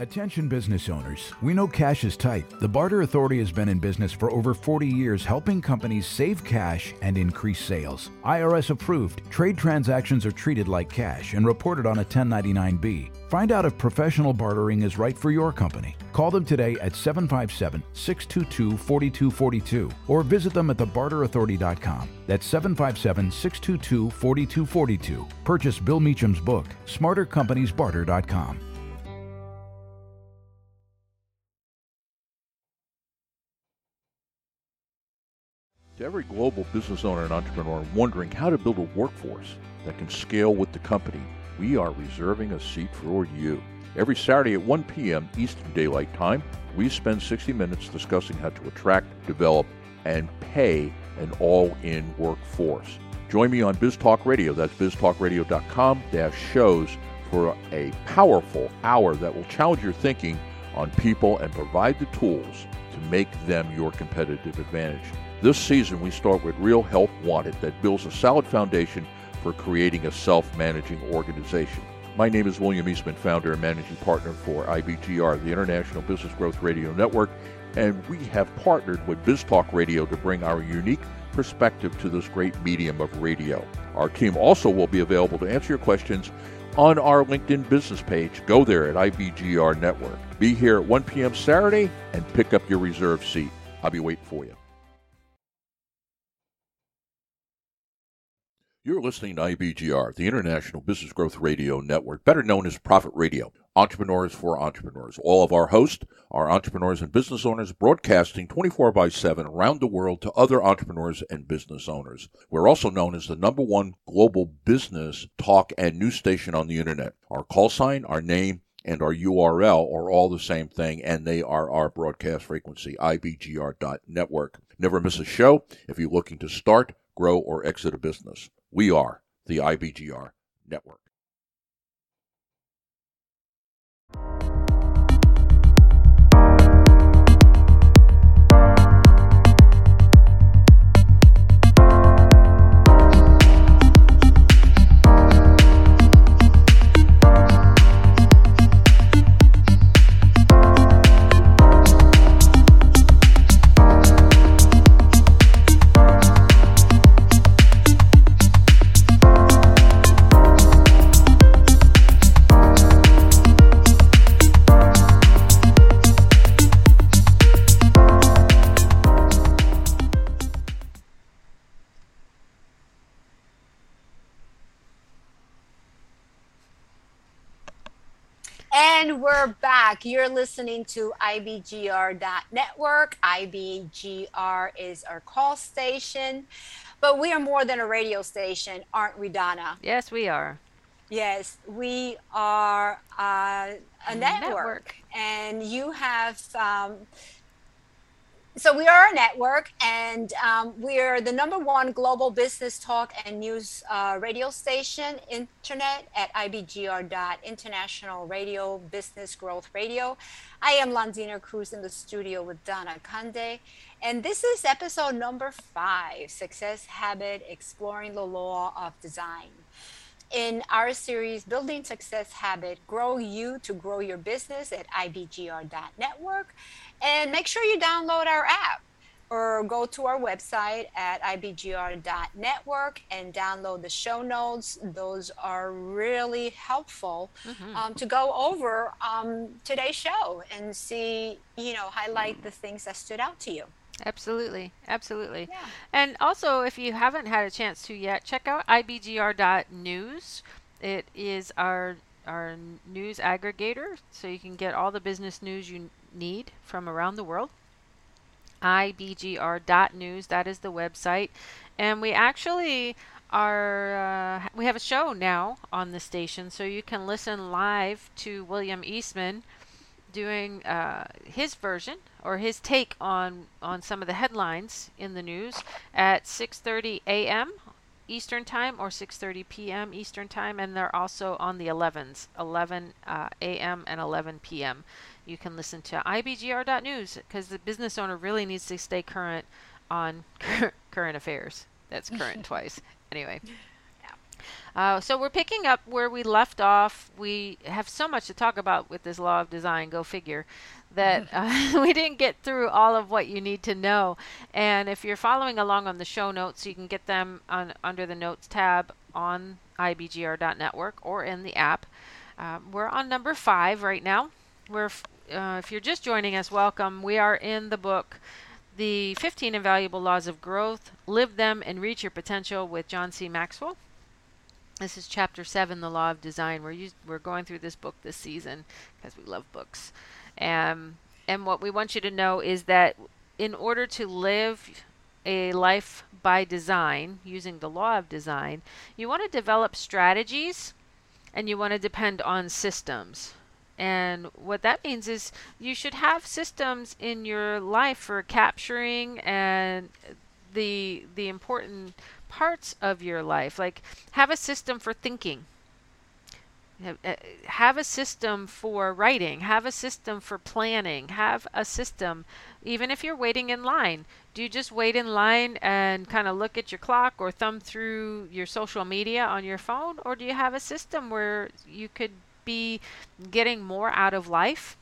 Attention business owners. We know cash is tight. The Barter Authority has been in business for over 40 years helping companies save cash and increase sales. IRS approved, trade transactions are treated like cash and reported on a 1099-B. Find out if professional bartering is right for your company. Call them today at 757 622 4242 or visit them at thebarterauthority.com. That's 757 622 4242. Purchase Bill Meacham's book, smartercompaniesbarter.com. To every global business owner and entrepreneur wondering how to build a workforce that can scale with the company, we are reserving a seat for you. Every Saturday at 1 p.m. Eastern Daylight Time, we spend 60 minutes discussing how to attract, develop, and pay an all in workforce. Join me on Biz Talk Radio, that's biztalkradio.com shows for a powerful hour that will challenge your thinking on people and provide the tools to make them your competitive advantage. This season, we start with Real Help Wanted that builds a solid foundation for creating a self managing organization. My name is William Eastman, founder and managing partner for IBGR, the International Business Growth Radio Network, and we have partnered with BizTalk Radio to bring our unique perspective to this great medium of radio. Our team also will be available to answer your questions on our LinkedIn business page. Go there at IBGR Network. Be here at 1 p.m. Saturday and pick up your reserved seat. I'll be waiting for you. You're listening to IBGR, the International Business Growth Radio Network, better known as Profit Radio. Entrepreneurs for Entrepreneurs. All of our hosts are entrepreneurs and business owners broadcasting 24 by 7 around the world to other entrepreneurs and business owners. We're also known as the number one global business talk and news station on the internet. Our call sign, our name, and our URL are all the same thing, and they are our broadcast frequency, ibgr.network. Never miss a show if you're looking to start, grow, or exit a business. We are the IBGR Network. And we're back. You're listening to IBGR.network. IBGR is our call station, but we are more than a radio station, aren't we, Donna? Yes, we are. Yes, we are uh, a network. network. and you have. Um, so we are a network, and um, we are the number one global business talk and news uh, radio station, internet at ibgr international radio business growth radio. I am Londina Cruz in the studio with Donna Kunde, and this is episode number five: Success Habit: Exploring the Law of Design in our series building success habit grow you to grow your business at ibgr.network and make sure you download our app or go to our website at ibgr.network and download the show notes. Those are really helpful Mhm. um, to go over um, today's show and see you know highlight the things that stood out to you Absolutely, absolutely. Yeah. And also, if you haven't had a chance to yet, check out ibgr.news. It is our our news aggregator, so you can get all the business news you need from around the world. ibgr.news, that is the website. And we actually are uh, we have a show now on the station, so you can listen live to William Eastman doing uh, his version or his take on on some of the headlines in the news at 6:30 a.m. Eastern Time or 6:30 p.m. Eastern Time, and they're also on the 11s, 11 uh, a.m. and 11 p.m. You can listen to ibgr.news because the business owner really needs to stay current on current affairs. That's current twice. Anyway. Uh, so we're picking up where we left off. We have so much to talk about with this law of design. Go figure. That uh, we didn't get through all of what you need to know. And if you're following along on the show notes, you can get them on under the notes tab on ibgr.network or in the app. Uh, we're on number five right now. We're uh, if you're just joining us, welcome. We are in the book the 15 Invaluable Laws of Growth, Live Them and Reach Your Potential with John C. Maxwell. This is chapter 7, The Law of Design. We're, we're going through this book this season because we love books. Um, and what we want you to know is that in order to live a life by design, using the law of design, you want to develop strategies and you want to depend on systems. And what that means is you should have systems in your life for capturing and the the important parts of your life. Like have a system for thinking. Uh, have a system for writing, have a system for planning, have a system even if you're waiting in line. Do you just wait in line and kind of look at your clock or thumb through your social media on your phone or do you have a system where you could be getting more out of life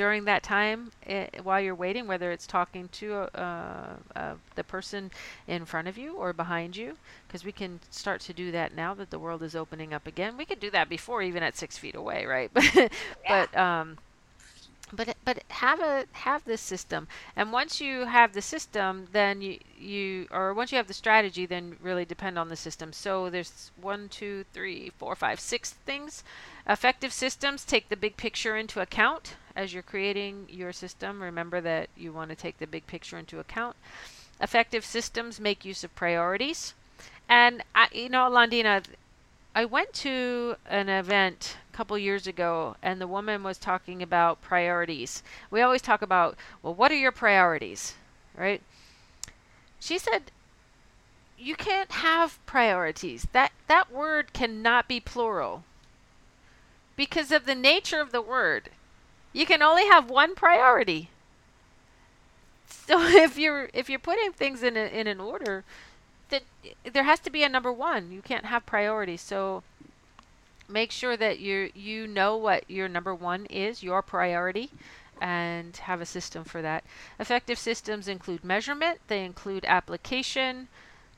during that time uh, while you're waiting, whether it's talking to uh, uh, the person in front of you or behind you, because we can start to do that now that the world is opening up again. We could do that before, even at six feet away, right? but yeah. but um, but but have a have this system and once you have the system then you you or once you have the strategy then really depend on the system so there's one two three four five six things effective systems take the big picture into account as you're creating your system remember that you want to take the big picture into account effective systems make use of priorities and I, you know Londina I went to an event a couple years ago and the woman was talking about priorities. We always talk about, well, what are your priorities? Right? She said you can't have priorities. That that word cannot be plural. Because of the nature of the word. You can only have one priority. So if you're if you're putting things in a, in an order, that there has to be a number one. You can't have priorities. So make sure that you you know what your number one is, your priority, and have a system for that. Effective systems include measurement. They include application.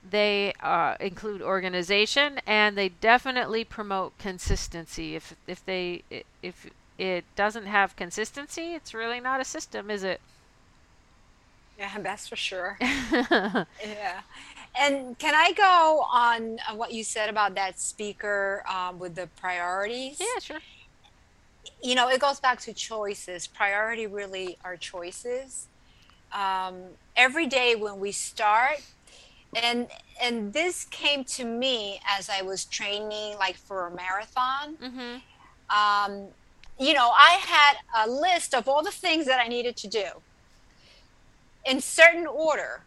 They uh, include organization, and they definitely promote consistency. If if they if it doesn't have consistency, it's really not a system, is it? Yeah, that's for sure. yeah. And can I go on uh, what you said about that speaker um, with the priorities? Yeah, sure. You know, it goes back to choices. Priority really are choices. Um, every day when we start, and and this came to me as I was training, like for a marathon. Mm-hmm. Um, you know, I had a list of all the things that I needed to do in certain order.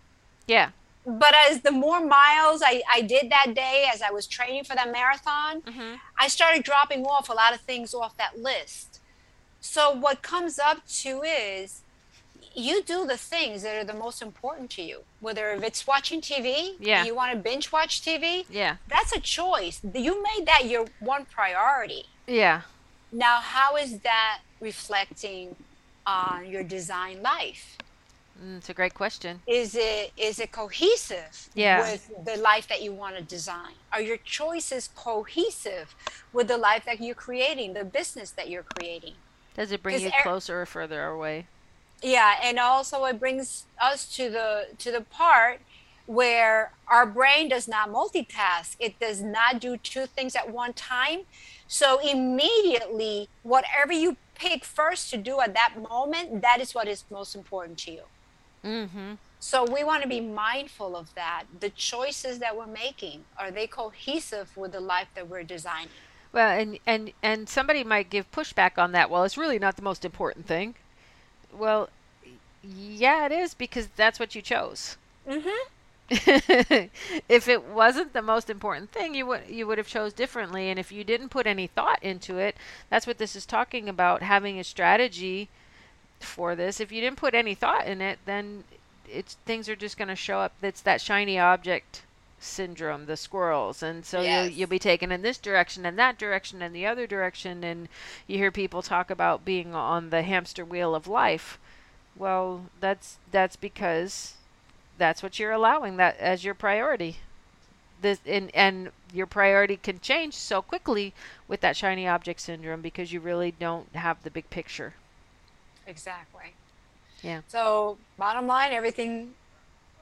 Yeah but as the more miles I, I did that day as I was training for that marathon, mm-hmm. I started dropping off a lot of things off that list. So what comes up to is you do the things that are the most important to you. Whether if it's watching TV, yeah. you want to binge watch TV, yeah. That's a choice. You made that your one priority. Yeah. Now how is that reflecting on your design life? Mm, it's a great question. Is it is it cohesive yeah. with the life that you want to design? Are your choices cohesive with the life that you're creating, the business that you're creating? Does it bring you er- closer or further away? Yeah, and also it brings us to the to the part where our brain does not multitask. It does not do two things at one time. So immediately, whatever you pick first to do at that moment, that is what is most important to you. Mm-hmm. So we want to be mindful of that. The choices that we're making are they cohesive with the life that we're designing? Well, and and and somebody might give pushback on that. Well, it's really not the most important thing. Well, yeah, it is because that's what you chose. Mm-hmm. if it wasn't the most important thing, you would you would have chose differently. And if you didn't put any thought into it, that's what this is talking about: having a strategy for this. If you didn't put any thought in it, then it's things are just going to show up. That's that shiny object syndrome, the squirrels. And so Yes. you'll, you'll be taken in this direction and that direction and the other direction. And you hear people talk about being on the hamster wheel of life. Well, that's that's because that's what you're allowing that as your priority. This and and your priority can change so quickly with that shiny object syndrome because you really don't have the big picture. Exactly. Yeah. So, bottom line, everything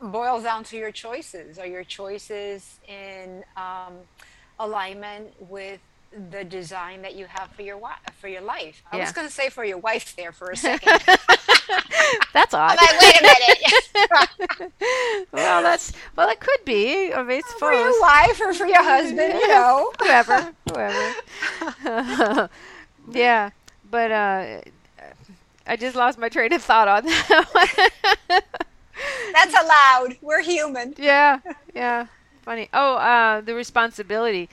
boils down to your choices. Are your choices in um, alignment with the design that you have for your wi- for your life? I was going to say for your wife there for a second. That's odd. I'm like, wait a minute. well, that's well, it could be. I mean, for your wife or for your husband, you know. whoever, whoever. yeah, but uh, I just lost my train of thought on that. one. That's allowed. We're human. yeah, yeah, funny. Oh, uh, the responsibility.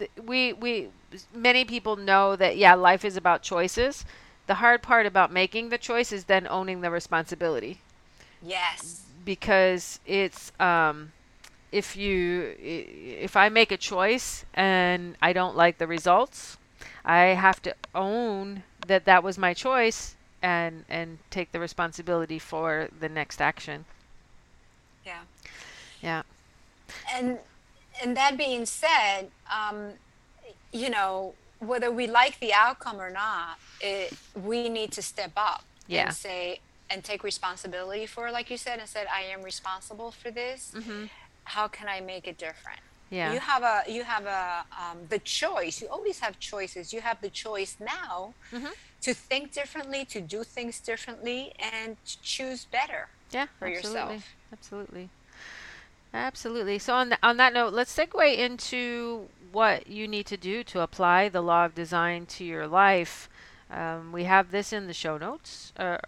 Th- We we many people know that yeah, life is about choices. The hard part about making the choice is then owning the responsibility. Yes. because it's um, if you i- if I make a choice and I don't like the results, I have to own that that was my choice and and take the responsibility for the next action. Yeah. Yeah. and and that being said um, you know whether we like the outcome or not it, we need to step up Yeah. and say and take responsibility for like you said and said i am responsible for this how can i make it different Yeah. you have a you have a um, the choice you always have choices you have the choice now Mm-hmm. to think differently to do things differently and to choose better Yeah, for absolutely. yourself. Absolutely. Absolutely. So on th- on that note, let's segue into what you need to do to apply the law of design to your life. Um, we have this in the show notes uh,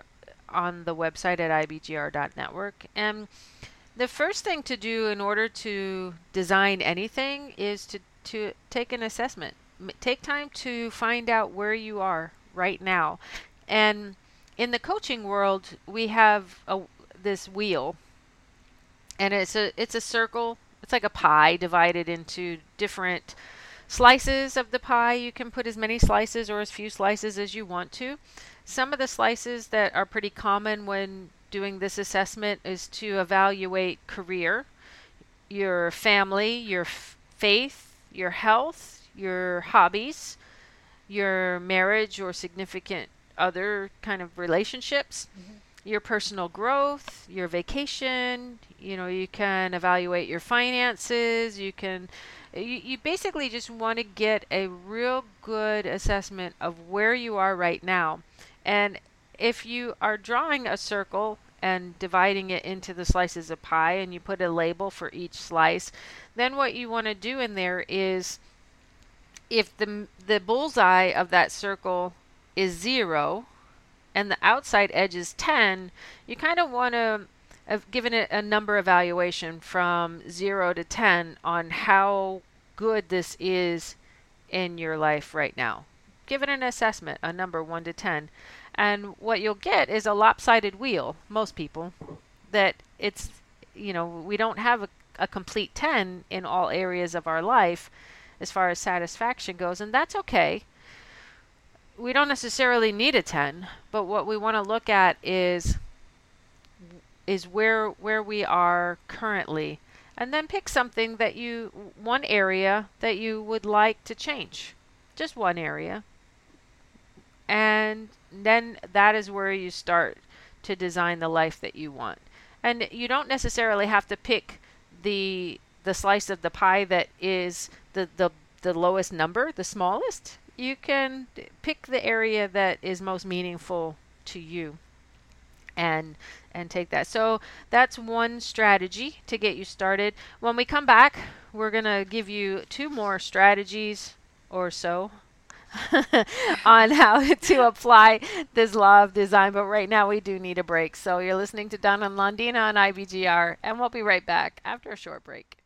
on the website at ibgr.network. And the first thing to do in order to design anything is to, to take an assessment. M- take time to find out where you are right now. And in the coaching world, we have a, this wheel and it's a it's a circle. It's like a pie divided into different slices of the pie. You can put as many slices or as few slices as you want to. Some of the slices that are pretty common when doing this assessment is to evaluate career, your family, your f- faith, your health, your hobbies, your marriage or significant other kind of relationships mm-hmm. Your personal growth, your vacation, you know, you can evaluate your finances, you can you, you basically just want to get a real good assessment of where you are right now. And if you are drawing a circle and dividing it into the slices of pie and you put a label for each slice, then what you want to do in there is if the the bullseye of that circle is 0, and the outside edge is 10, you kind of want to have given it a number evaluation from 0 to 10 on how good this is in your life right now. Give it an assessment, a number 1 to 10. And what you'll get is a lopsided wheel, most people, that it's, you know, we don't have a, a complete 10 in all areas of our life as far as satisfaction goes, and that's okay we don't necessarily need a 10 but what we want to look at is is where where we are currently. And then pick something that you one area that you would like to change. Just one area. And then that is where you start to design the life that you want. And you don't necessarily have to pick the the slice of the pie that is the the, the lowest number the smallest you can pick the area that is most meaningful to you and and take that. So that's one strategy to get you started. When we come back, we're going to give you two more strategies or so on how to apply this law of design, but right now we do need a break. So you're listening to Don and Londina on IBGR and we'll be right back after a short break.